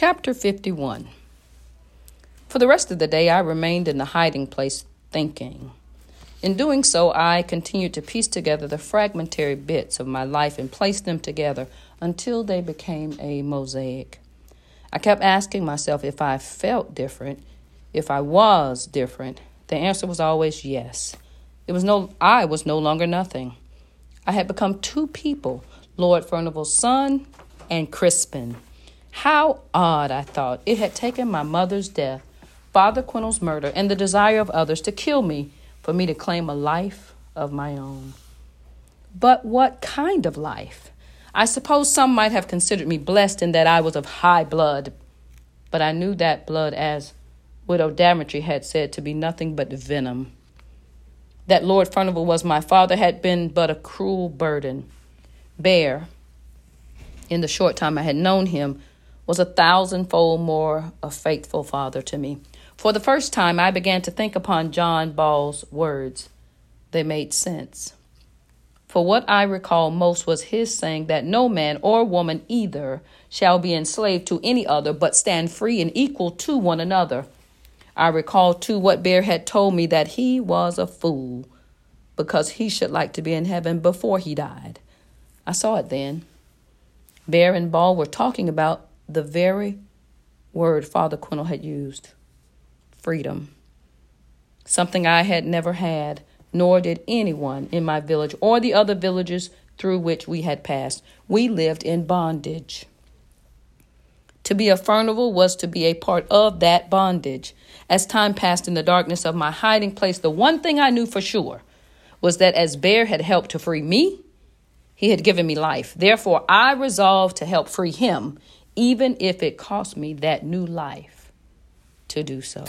Chapter 51 For the rest of the day, I remained in the hiding place thinking. In doing so, I continued to piece together the fragmentary bits of my life and place them together until they became a mosaic. I kept asking myself if I felt different, if I was different. The answer was always yes. It was no I was no longer nothing. I had become two people, Lord Furnival's son and Crispin. How odd, I thought. It had taken my mother's death, Father Quinel's murder, and the desire of others to kill me for me to claim a life of my own. But what kind of life? I suppose some might have considered me blessed in that I was of high blood, but I knew that blood, as Widow Daventry had said, to be nothing but venom. That Lord Furnival was my father had been but a cruel burden. Bear, in the short time I had known him, was a thousandfold more a faithful father to me. For the first time, I began to think upon John Ball's words. They made sense. For what I recall most was his saying that no man or woman either shall be enslaved to any other, but stand free and equal to one another. I recall too what Bear had told me that he was a fool because he should like to be in heaven before he died. I saw it then. Bear and Ball were talking about the very word Father Quinel had used freedom. Something I had never had, nor did anyone in my village or the other villages through which we had passed. We lived in bondage. To be a Furnival was to be a part of that bondage. As time passed in the darkness of my hiding place, the one thing I knew for sure was that as Bear had helped to free me, he had given me life. Therefore, I resolved to help free him even if it cost me that new life to do so.